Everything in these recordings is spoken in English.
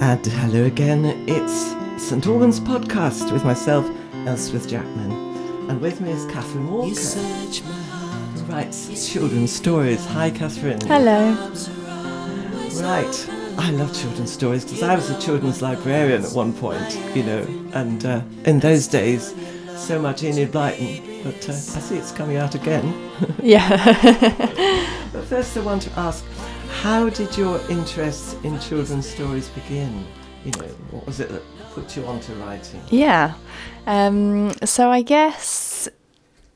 And hello again, it's St Albans Podcast with myself, Elspeth Jackman. And with me is Catherine Walker, who writes children's stories. Hi, Catherine. Hello. Right. I love children's stories because I was a children's librarian at one point, you know, and uh, in those days, so much Enid Blyton. But uh, I see it's coming out again. Yeah. But first, I want to ask how did your interest in children's stories begin? You know, what was it that put you onto writing? yeah. Um, so I guess,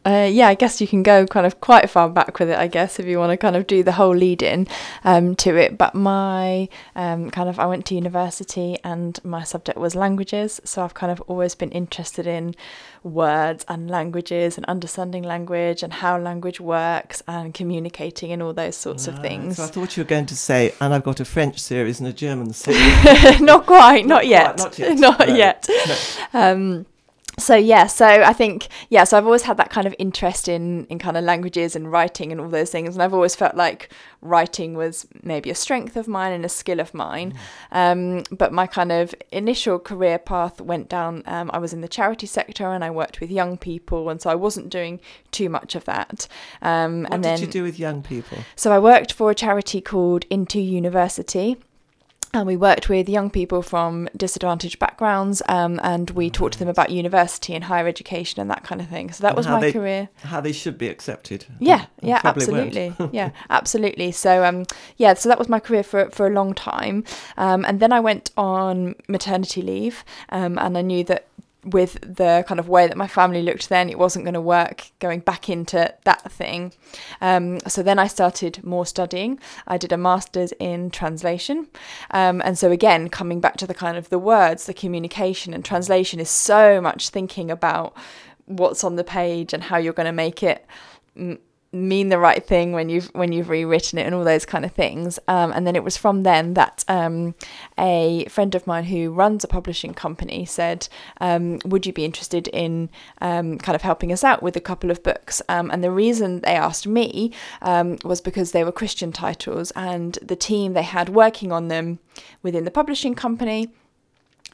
uh, yeah, I guess you can go kind of quite far back with it, I guess, if you want to kind of do the whole lead in um, to it. But my um, kind of, I went to university and my subject was languages. So I've kind of always been interested in words and languages and understanding language and how language works and communicating and all those sorts of things. So I thought you were going to say, and I've got a French series and a German series. not quite, not, quite, yet. not yet, Not no, yet. Um, so yeah, so I think yeah, so I've always had that kind of interest in in kind of languages and writing and all those things, and I've always felt like writing was maybe a strength of mine and a skill of mine. Um, but my kind of initial career path went down. Um, I was in the charity sector and I worked with young people, and so I wasn't doing too much of that. Um, What and did then you do with young people? so I worked for a charity called IntoUniversity. And we worked with young people from disadvantaged backgrounds, um, and we talked to them about university and higher education and that kind of thing. So that And was my they- career. How they should be accepted? Yeah, And yeah, absolutely. yeah, absolutely. So, um, yeah, so that was my career for for a long time, um, and then I went on maternity leave, um, and I knew that with the kind of way that my family looked then, it wasn't going to work going back into that thing. Um, so then I started more studying. I did a master's in translation, um, and so again, coming back to the kind of the words, the communication, and translation is so much thinking about what's on the page and how you're going to make it m- mean the right thing when you've when you've rewritten it and all those kind of things. Um, and then it was from then that um, a friend of mine who runs a publishing company said um, would you be interested in um, kind of helping us out with a couple of books? Um, and the reason they asked me um, was because they were christian titles and the team they had working on them within the publishing company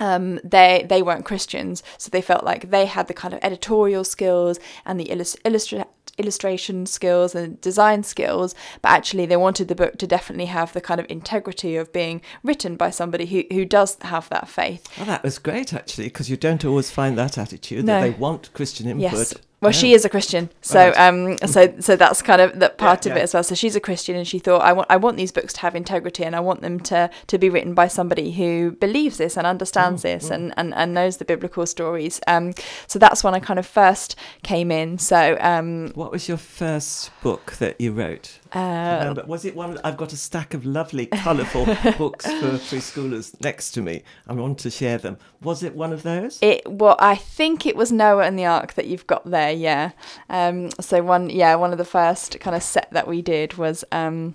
um, they they weren't Christians, so they felt like they had the kind of editorial skills and the illus- illustra- illustration skills and design skills, but actually they wanted the book to definitely have the kind of integrity of being written by somebody who, who does have that faith. Oh, that was great, actually, because you don't always find that attitude No. that they want Christian input. Yes. Well, Yeah. she is a Christian, so um, so so that's kind of that part Yeah, of yeah. it as well. So she's a Christian, and she thought, I want I want these books to have integrity, and I want them to to be written by somebody who believes this and Mm, understands this and, and and knows the biblical stories. Um, so that's when I kind of first came in. So um, What was your first book that you wrote? Uh, Remember, was it one? I've got a stack of lovely, colourful books for preschoolers next to me. I want to share them. Was it one of those? It well, I think it was Noah and the Ark that you've got there. Yeah. Um. So one, yeah, one of the first kind of set that we did was um,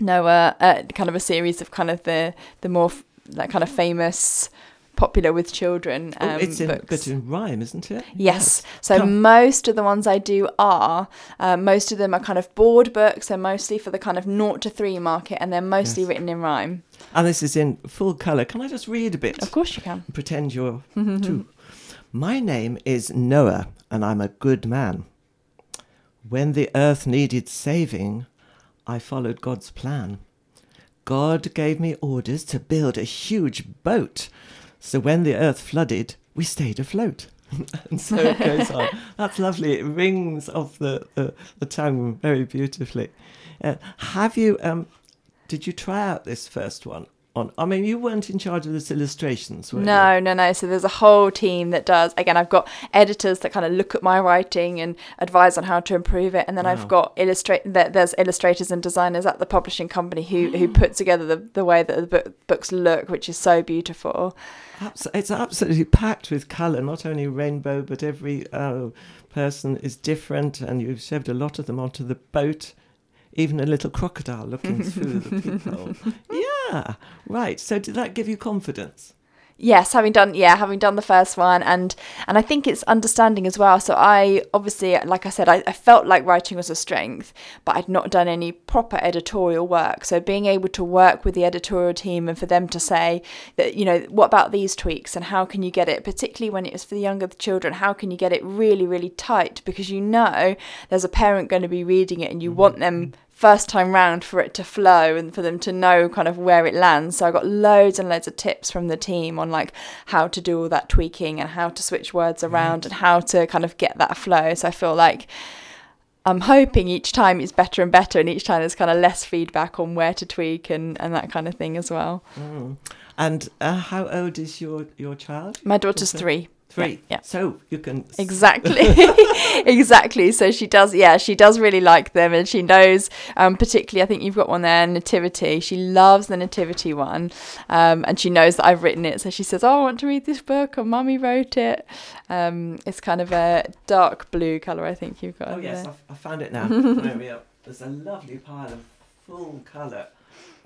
Noah, uh, kind of a series of kind of the the more f- that kind of famous, popular with children. Um, oh, it's in, books. but in rhyme, isn't it? Yes. So Come. most of the ones I do are, uh, most of them are kind of board books. They're mostly for the kind of naught to three market, and they're mostly Yes. written in rhyme. And this is in full colour. Can I just read a bit? Of course you can. pretend you're too. My name is Noah, and I'm a good man. When the earth needed saving, I followed God's plan. God gave me orders to build a huge boat. So when the earth flooded, we stayed afloat. and so it goes on. That's lovely. It rings off the, the, the tongue very beautifully. Uh, have you, um, did you try out this first one? On, I mean, you weren't in charge of this illustrations, were you? No, no, no. So there's a whole team that does. Again, I've got editors that kind of look at my writing and advise on how to improve it, and then Wow. I've got illustrate. There's illustrators and designers at the publishing company who who put together the the way that the book, books look, which is so beautiful. It's absolutely packed with colour, not only rainbow, but every uh, person is different, and you've shoved a lot of them onto the boat. Even a little crocodile looking through the peephole. Yeah, right. So did that give you confidence? Yes, having done yeah, having done the first one, and and I think it's understanding as well. So I obviously, like I said, I, I felt like writing was a strength, but I'd not done any proper editorial work. So being able to work with the editorial team and for them to say that you know what about these tweaks and how can you get it, particularly when it was for the younger children, how can you get it really really tight because you know there's a parent going to be reading it and you mm-hmm. want them first time round for it to flow and for them to know kind of where it lands. So I got loads and loads of tips from the team on like how to do all that tweaking and how to switch words around and how to kind of get that flow. So I feel like I'm hoping each time it's better and better and each time there's kind of less feedback on where to tweak and, and that kind of thing as well. Mm. And uh, how old is your, your child? My daughter's three. Three. Yeah. So you can exactly, exactly. So she does. Yeah, she does really like them, and she knows. Um, particularly, I think you've got one there, Nativity. She loves the Nativity one, um, and she knows that I've written it. So she says, "Oh, I want to read this book," or "Mummy wrote it." Um, it's kind of a dark blue color. I think you've got. Oh yes, there. I, I found it now. there we are. There's a lovely pile of full colour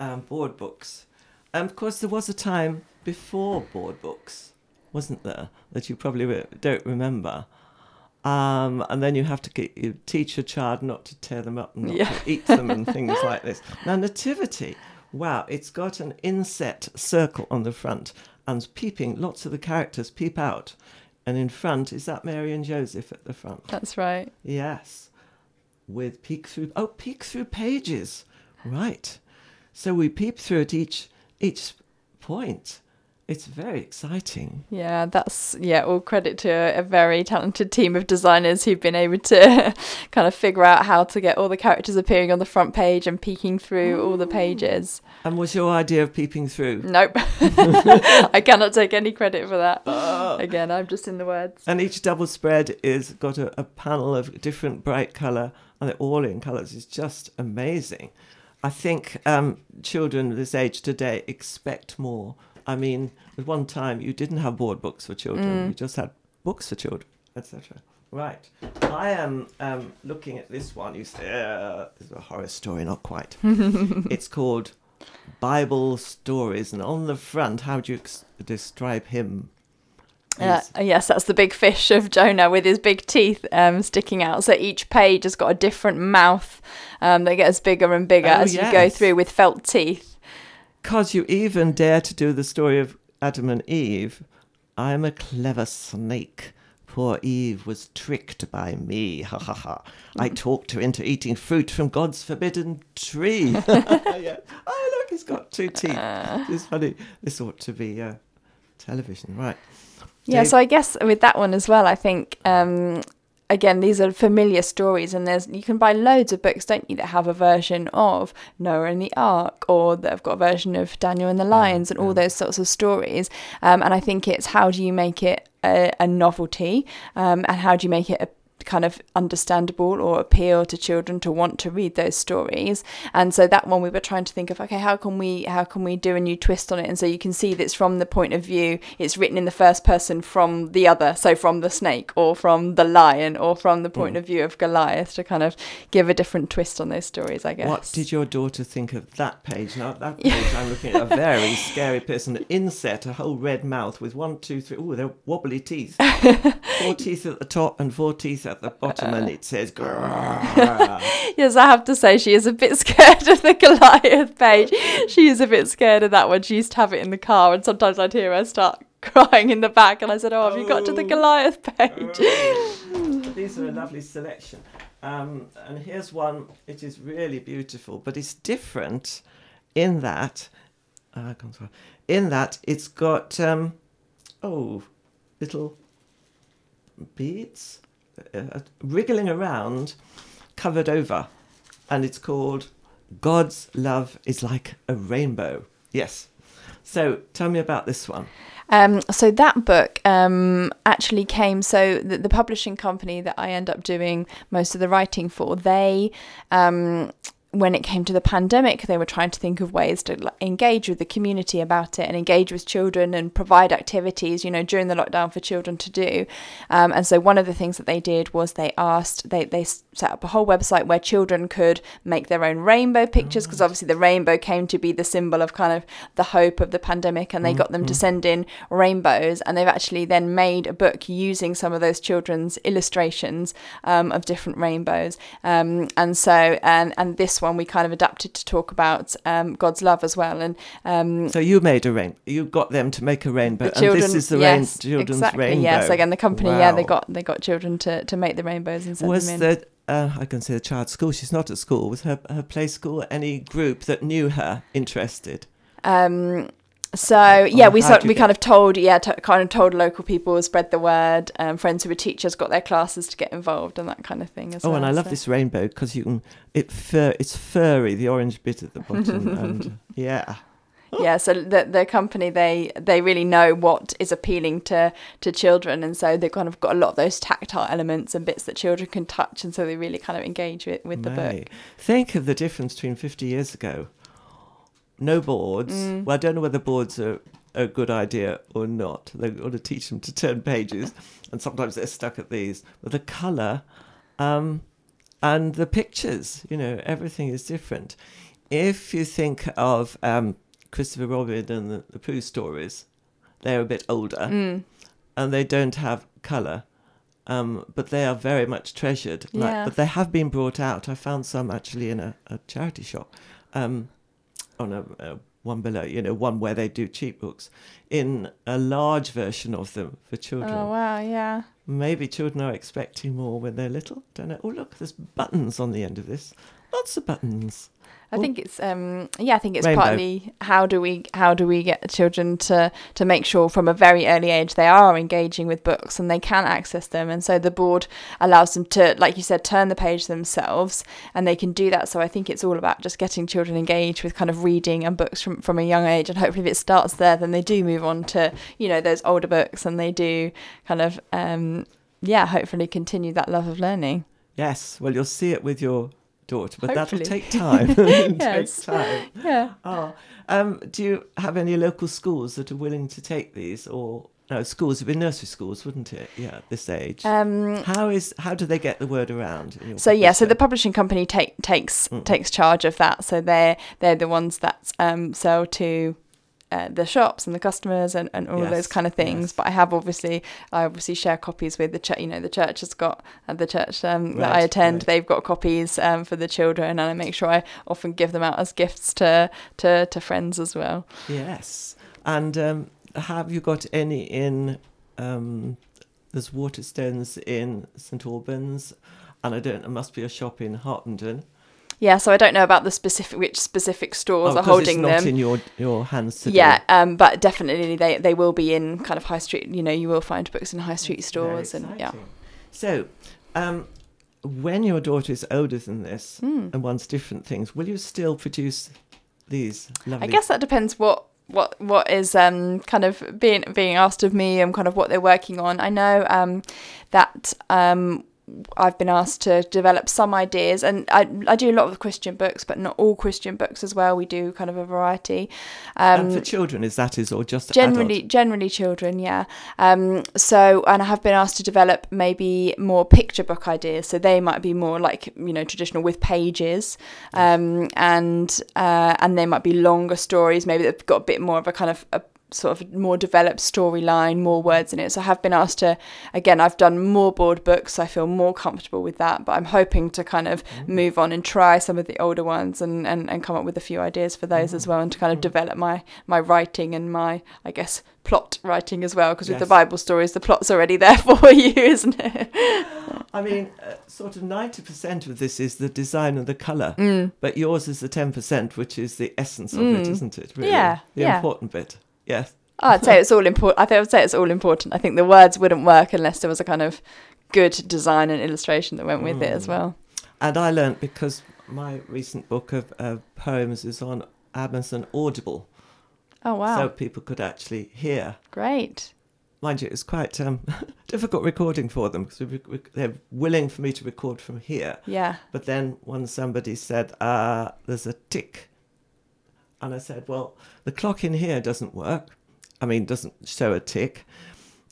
um, board books. And of course, there was a time before board books wasn't there, that you probably re- don't remember. Um, and then you have to get, you teach your child not to tear them up and not Yeah. to eat them and things like this. Now, Nativity, wow, it's got an inset circle on the front and peeping, lots of the characters peep out. And in front, is that Mary and Joseph at the front? That's right. Yes. With peek through, oh, peek through pages. Right. So we peep through at each, each point. It's very exciting. Yeah, that's yeah. All credit to a, a very talented team of designers who've been able to kind of figure out how to get all the characters appearing on the front page and peeking through all the pages. And was your idea of peeping through? Nope, I cannot take any credit for that. Oh. Again, I'm just in the words. And each double spread is got a, a panel of different bright colour, and they're all in colours. It's just amazing. I think um, children this age today expect more. I mean, at one time you didn't have board books for children; you just had books for children, etc. Right. I am um, looking at this one. You say, uh, it's a horror story, not quite. it's called Bible Stories, and on the front, how do you ex- describe him? Uh, yes, that's the big fish of Jonah with his big teeth um, sticking out. So each page has got a different mouth um, that gets bigger and bigger Oh, as you go through with felt teeth. Because you even dare to do the story of Adam and Eve. I'm a clever snake. Poor Eve was tricked by me. Ha ha ha. I talked her into eating fruit from God's forbidden tree. yeah. Oh, look, he's got two teeth. It's funny. This ought to be uh, television, right? Yeah, Dave- so I guess with that one as well, I think um, again these are familiar stories, and there's you can buy loads of books, don't you, that have a version of Noah and the Ark, or that have got a version of Daniel and the Lions, and all those sorts of stories. Um, and I think it's how do you make it a, a novelty, um, and how do you make it a kind of understandable or appeal to children to want to read those stories and so that one we were trying to think of okay how can we how can we do a new twist on it and so you can see that it's from the point of view it's written in the first person from the other so from the snake or from the lion or from the point Mm. of view of goliath to kind of give a different twist on those stories i guess What did your daughter think of that page? Now, that page, I'm looking at a very scary person. Inset, a whole red mouth with one, two, three. Oh, they're wobbly teeth. four teeth at the top and four teeth at the bottom, and it says. Yes, I have to say she is a bit scared of the Goliath page. She is a bit scared of that one. She used to have it in the car, and sometimes I'd hear her start crying in the back. And I said, "Oh, have you got to the Oh. Goliath page?" These are a lovely selection. Um, and here's one, it is really beautiful, but it's different in that, uh, in that it's got, um, oh, little beads uh, wriggling around, covered over. And it's called God's Love is Like a Rainbow. Yes. So tell me about this one. Um, so that book um, actually came. So the, the publishing company that I end up doing most of the writing for, they um, when it came to the pandemic, they were trying to think of ways to engage with the community about it and engage with children and provide activities, you know, during the lockdown for children to do. Um, and so one of the things that they did was they asked, they, they set up a whole website where children could make their own rainbow pictures because obviously the rainbow came to be the symbol of kind of the hope of the pandemic and they got them to send in rainbows and they've actually then made a book using some of those children's illustrations um, of different rainbows. Um, and so, and, and this one we kind of adapted to talk about um, God's love as well. And um, So you made a rain. You got them to make a rainbow, the children, and this is the yes, rain, children's exactly, rainbow. Yes, again, the company, yeah, they got they got children to, to make the rainbows and send Was them in. there, uh, I can say the child's school, she's not at school, was her, her play school any group that knew her interested? Um, so yeah, we sort we kind of told yeah, t- kind of told local people, spread the word. Um, friends who were teachers got their classes to get involved and that kind of thing as Oh, well. and I love so- this rainbow because you can, it fur, it's furry, the orange bit at the bottom. and yeah. yeah so the the company they they really know what is appealing to to children and so they've kind of got a lot of those tactile elements and bits that children can touch and so they really kind of engage with with the book Think of the difference between 50 years ago. No boards. Mm. Well, I don't know whether boards are a good idea or not. They want to teach them to turn pages, and sometimes they're stuck at these. But the colour um, and the pictures, you know, everything is different. If you think of um, Christopher Robin and the, the Pooh stories, they're a bit older Mm. and they don't have colour. Um, but they are very much treasured. Like, Yeah. But they have been brought out. I found some actually in a, a charity shop, um, on a, a one below, you know, one where they do cheap books, in a large version of them for children. oh wow yeah Maybe children are expecting more when they're little. Don't know. Oh look, there's buttons on the end of this. Lots of buttons. I think it's um yeah I think it's Rainbow. partly how do we how do we get children to to make sure from a very early age they are engaging with books and they can access them and so the board allows them to like you said turn the page themselves and they can do that so I think it's all about just getting children engaged with kind of reading and books from from a young age and hopefully if it starts there then they do move on to you know those older books and they do kind of um yeah hopefully continue that love of learning Yes. Well, you'll see it with your daughter, but Hopefully. that'll take time. It Yes. takes time. yeah Oh, um, do you have any local schools that are willing to take these, or no? Schools would be nursery schools, wouldn't it? Yeah, at this age. um how is how do they get the word around? So yeah, so the publishing company take, takes Mm. takes charge of that. So they're they're the ones that um, sell to uh, the shops and the customers and, and all of those kind of things. yes. But I have obviously I obviously share copies with the church. You know, the church has got uh, the church um, that I attend. right. They've got copies um, for the children, and I make sure I often give them out as gifts to to, to friends as well. yes. And um, have you got any in? Um, there's Waterstones in St Albans, and I don't. There must be a shop in Harpenden. Yeah, so I don't know about the specific which specific stores Oh, are holding it's not them. in your your hands to do. yeah, um, but definitely they, they will be in kind of high street. You know, you will find books in high street stores, and yeah. So, um, when your daughter is older than this Hmm. and wants different things, will you still produce these lovely? I guess that depends what what what is um kind of being being asked of me and kind of what they're working on. I know um that um I've been asked to develop some ideas, and I I do a lot of Christian books, but not all Christian books as well. We do kind of a variety. Um, and for children, is that is or just generally adult? generally children yeah um so and i have been asked to develop maybe more picture book ideas so they might be more like you know traditional with pages um and uh and they might be longer stories maybe they've got a bit more of a kind of a sort of more developed storyline more words in it so i have been asked to again i've done more board books so i feel more comfortable with that but i'm hoping to kind of move on and try some of the older ones and, and, and come up with a few ideas for those as well and to kind of develop my my writing and my i guess plot writing as well because with the bible stories the plot's already there for you isn't it I mean, uh, sort of ninety percent of this is the design and the color, Mm. but yours is the ten percent, which is the essence of it, isn't it? Really? Yeah, the yeah. important bit. Yes. Oh, I'd say it's all important. I think I would say it's all important. I think the words wouldn't work unless there was a kind of good design and illustration that went with it as Mm. well. And I learnt because my recent book of uh, poems is on Amazon Audible, Oh wow, so people could actually hear great. mind you, it was quite um, difficult recording for them because we, we, they're willing for me to record from here. Yeah. But then when somebody said, uh, there's a tick, and I said, well, the clock in here doesn't work. I mean, doesn't show a tick.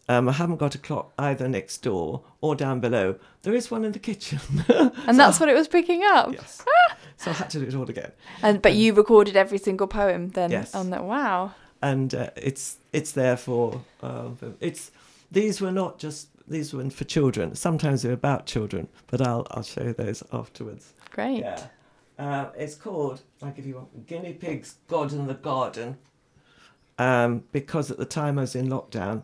Um, I haven't got a clock either next door or down below. There is one in the kitchen. And that's what it was picking up. yes. so I had to do it all again. And but you recorded every single poem then Yes. on that. Wow. and uh, it's it's there for uh, it's these were not just these were for children. Sometimes they're about children, but I'll I'll show you those afterwards. Great. Yeah, uh, it's called I'll give you one. Guinea pigs, God in the garden. Um, because at the time I was in lockdown,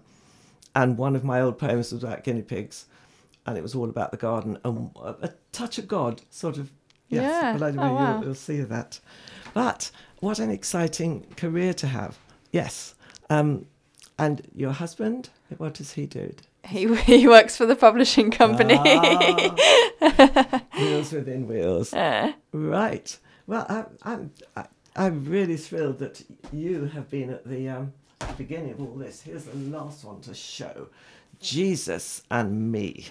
and one of my old poems was about guinea pigs, and it was all about the garden and a, a touch of God, sort of. Yes, Yeah. but anyway, Oh, wow. you'll, you'll see that. But what an exciting career to have. Yes. Um, and your husband, what does he do? He he works for the publishing company. Ah, wheels within wheels. Uh, Right. Well, I'm, I'm, I- I'm really thrilled that you have been at the um, beginning of all this. Here's the last one to show Jesus and Me,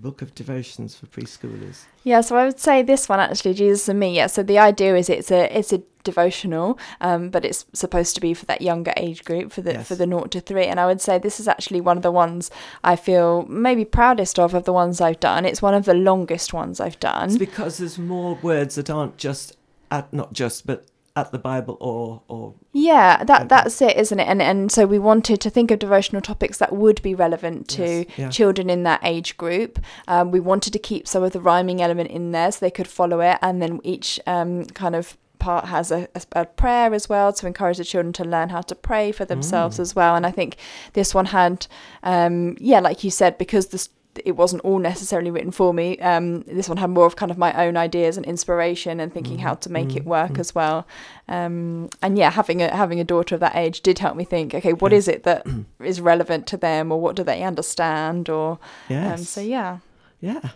book of devotions for preschoolers. Yeah, so I would say this one actually, Jesus and Me. Yeah, so the idea is it's a it's a devotional, um, but it's supposed to be for that younger age group, for the Yes. for the naught to three. And I would say this is actually one of the ones I feel maybe proudest of of the ones I've done. It's one of the longest ones I've done. It's because there's more words that aren't just at, not just, but at the Bible or, or Yeah, that that's it, isn't it? And and so we wanted to think of devotional topics that would be relevant to Yes, yeah. children in that age group. Um, we wanted to keep some of the rhyming element in there so they could follow it, and then each um, kind of part has a, a, prayer as well to encourage the children to learn how to pray for themselves Mm. as well. And I think this one had, um, yeah, like you said, because this it wasn't all necessarily written for me. Um, this one had more of kind of my own ideas and inspiration and thinking how to make it mm, work mm. as well. Um, and yeah, having a having a daughter of that age did help me think. Okay, what Yeah. is it that is relevant to them, or what do they understand, or yes. um, so yeah, Yes.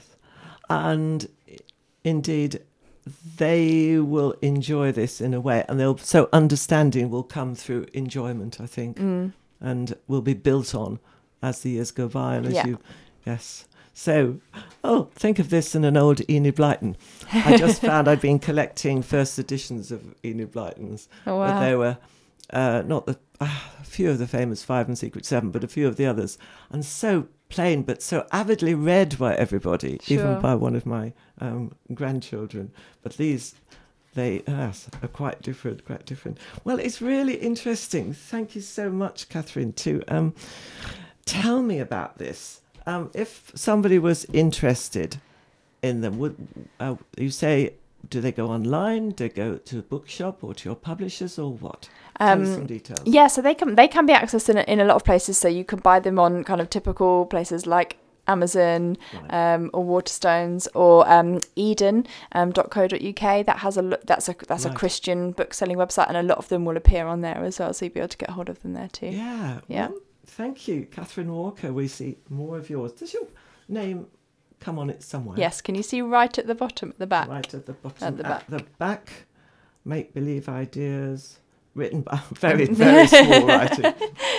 And indeed, they will enjoy this in a way, and they'll so understanding will come through enjoyment, I think, mm, and will be built on as the years go by. And as Yeah. you, yes. So, oh, think of this in an old Enid Blyton. I just found I'd been collecting first editions of Enid Blytons, oh, but wow. they were uh, not the ah, a few of the famous Five and Secret Seven, but a few of the others, and so plain but so avidly read by everybody, Sure. even by one of my um, grandchildren. But these, they are quite different, quite different. Well, it's really interesting. Thank you so much, Catherine. To um, tell me about this. Um, if somebody was interested in them, would uh, you say? Do they go online? Do they go to a bookshop or to your publishers or what? Us some Um, details. yeah, so they can they can be accessed in a, in a lot of places. So you can buy them on kind of typical places like Amazon Right. um, or Waterstones or um, Eden um, That has a look. That's a that's Right. a Christian book selling website, and a lot of them will appear on there as well. So you'll be able to get hold of them there too. Yeah. Yeah. well, thank you, Catherine Walker. We see more of yours. Does your name come on it somewhere? Yes, can you see right at the bottom at the back? Right at the bottom. At the back. the back, make believe ideas. Written by very, very small writing.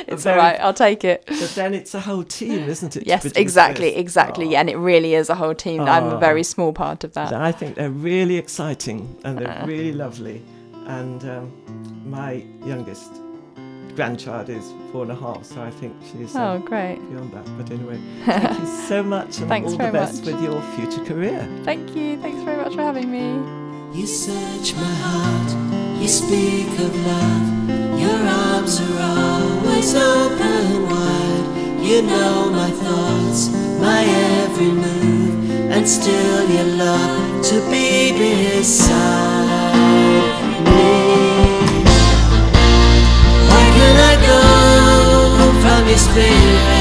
It's very- all right. I'll take it. But then it's a whole team, isn't it? Yes, exactly, this? exactly. Oh. Yeah, and it really is a whole team. I'm a Oh. very small part of that. I think they're really exciting and they're Uh. really lovely. And um, my youngest grandchild is four and a half, so I think she's Oh, um, great. beyond that. But anyway, thank you so much and Thanks all very the best much. with your future career. Thank you. Thanks very much for having me. You search my heart, you speak of love. Your arms are always open wide. You know my thoughts, my every move, and still you love to be beside me.